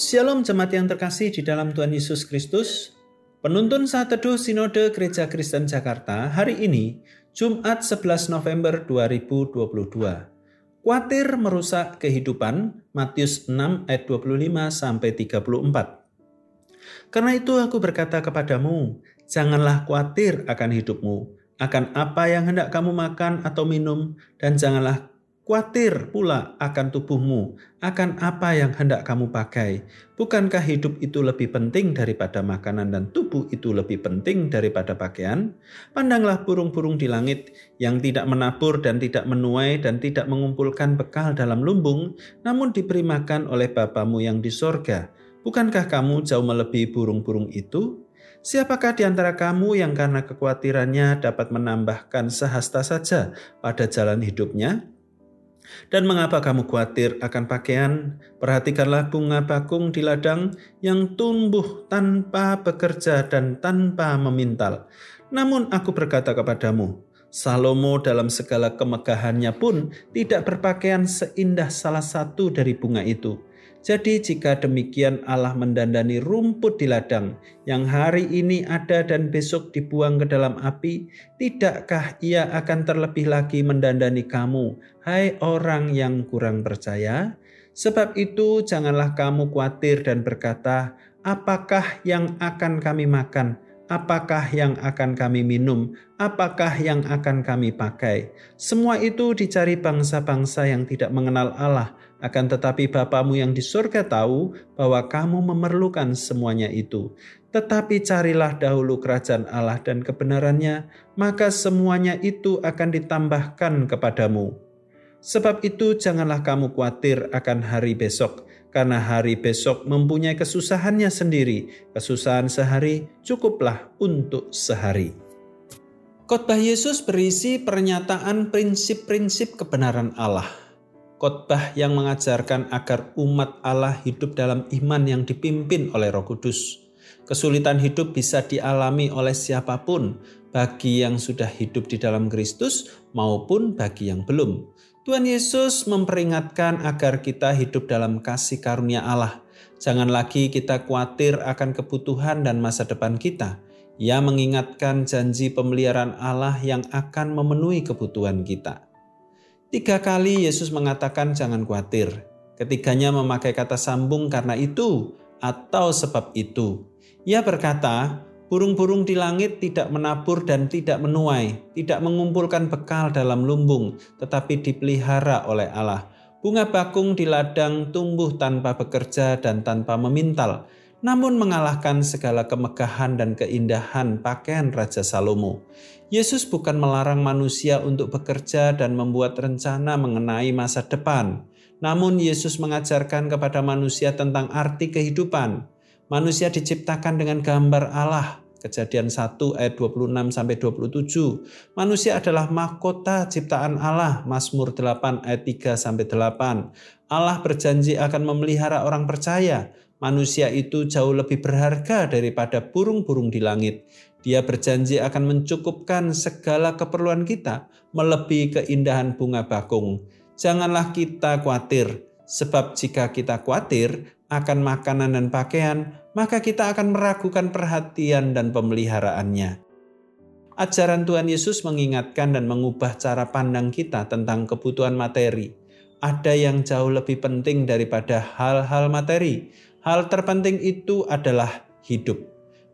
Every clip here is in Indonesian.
Shalom jemaat yang terkasih di dalam Tuhan Yesus Kristus. Penuntun saat teduh Sinode Gereja Kristen Jakarta hari ini, Jumat 11 November 2022. Kuatir merusak kehidupan, Matius 6 ayat 25 sampai 34. Karena itu aku berkata kepadamu, janganlah khawatir akan hidupmu, akan apa yang hendak kamu makan atau minum, dan janganlah Khawatir pula akan tubuhmu, akan apa yang hendak kamu pakai. Bukankah hidup itu lebih penting daripada makanan dan tubuh itu lebih penting daripada pakaian? Pandanglah burung-burung di langit yang tidak menabur dan tidak menuai dan tidak mengumpulkan bekal dalam lumbung, namun diberi makan oleh Bapamu yang di sorga. Bukankah kamu jauh melebihi burung-burung itu? Siapakah di antara kamu yang karena kekhawatirannya dapat menambahkan sehasta saja pada jalan hidupnya? Dan mengapa kamu khawatir akan pakaian? Perhatikanlah bunga bakung di ladang yang tumbuh tanpa bekerja dan tanpa memintal. Namun aku berkata kepadamu, Salomo dalam segala kemegahannya pun tidak berpakaian seindah salah satu dari bunga itu. Jadi jika demikian Allah mendandani rumput di ladang yang hari ini ada dan besok dibuang ke dalam api, tidakkah ia akan terlebih lagi mendandani kamu, hai orang yang kurang percaya? Sebab itu janganlah kamu khawatir dan berkata, apakah yang akan kami makan? Apakah yang akan kami minum, apakah yang akan kami pakai. Semua itu dicari bangsa-bangsa yang tidak mengenal Allah, akan tetapi Bapamu yang di surga tahu bahwa kamu memerlukan semuanya itu. Tetapi carilah dahulu kerajaan Allah dan kebenarannya, maka semuanya itu akan ditambahkan kepadamu. Sebab itu janganlah kamu khawatir akan hari besok, karena hari besok mempunyai kesusahannya sendiri. Kesusahan sehari cukuplah untuk sehari. Khotbah Yesus berisi pernyataan prinsip-prinsip kebenaran Allah. Khotbah yang mengajarkan agar umat Allah hidup dalam iman yang dipimpin oleh Roh Kudus. Kesulitan hidup bisa dialami oleh siapa pun, bagi yang sudah hidup di dalam Kristus maupun bagi yang belum. Tuhan Yesus memperingatkan agar kita hidup dalam kasih karunia Allah. Jangan lagi kita khawatir akan kebutuhan dan masa depan kita. Ia mengingatkan janji pemeliharaan Allah yang akan memenuhi kebutuhan kita. Tiga kali Yesus mengatakan jangan khawatir. Ketiganya memakai kata sambung karena itu atau sebab itu. Ia berkata, Burung-burung di langit tidak menabur dan tidak menuai, tidak mengumpulkan bekal dalam lumbung, tetapi dipelihara oleh Allah. Bunga bakung di ladang tumbuh tanpa bekerja dan tanpa memintal, namun mengalahkan segala kemegahan dan keindahan pakaian Raja Salomo. Yesus bukan melarang manusia untuk bekerja dan membuat rencana mengenai masa depan. Namun Yesus mengajarkan kepada manusia tentang arti kehidupan. Manusia diciptakan dengan gambar Allah. Kejadian 1 ayat 26 sampai 27. Manusia adalah mahkota ciptaan Allah. Mazmur 8 ayat 3 sampai 8. Allah berjanji akan memelihara orang percaya. Manusia itu jauh lebih berharga daripada burung-burung di langit. Dia berjanji akan mencukupkan segala keperluan kita, melebihi keindahan bunga bakung. Janganlah kita khawatir, sebab jika kita khawatir, akan makanan dan pakaian, maka kita akan meragukan perhatian dan pemeliharaannya. Ajaran Tuhan Yesus mengingatkan dan mengubah cara pandang kita tentang kebutuhan materi. Ada yang jauh lebih penting daripada hal-hal materi. Hal terpenting itu adalah hidup.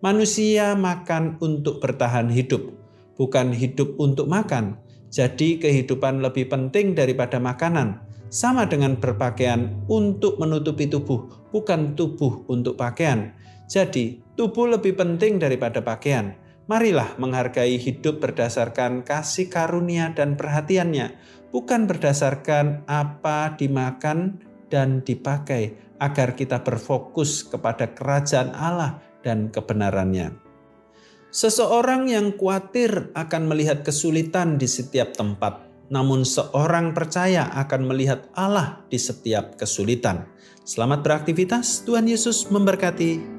Manusia makan untuk bertahan hidup, bukan hidup untuk makan. Jadi, kehidupan lebih penting daripada makanan sama dengan berpakaian untuk menutupi tubuh, bukan tubuh untuk pakaian. Jadi, tubuh lebih penting daripada pakaian. Marilah menghargai hidup berdasarkan kasih karunia dan perhatiannya, bukan berdasarkan apa dimakan dan dipakai, agar kita berfokus kepada kerajaan Allah dan kebenarannya. Seseorang yang khawatir akan melihat kesulitan di setiap tempat, namun seorang percaya akan melihat Allah di setiap kesulitan. Selamat beraktivitas, Tuhan Yesus memberkati.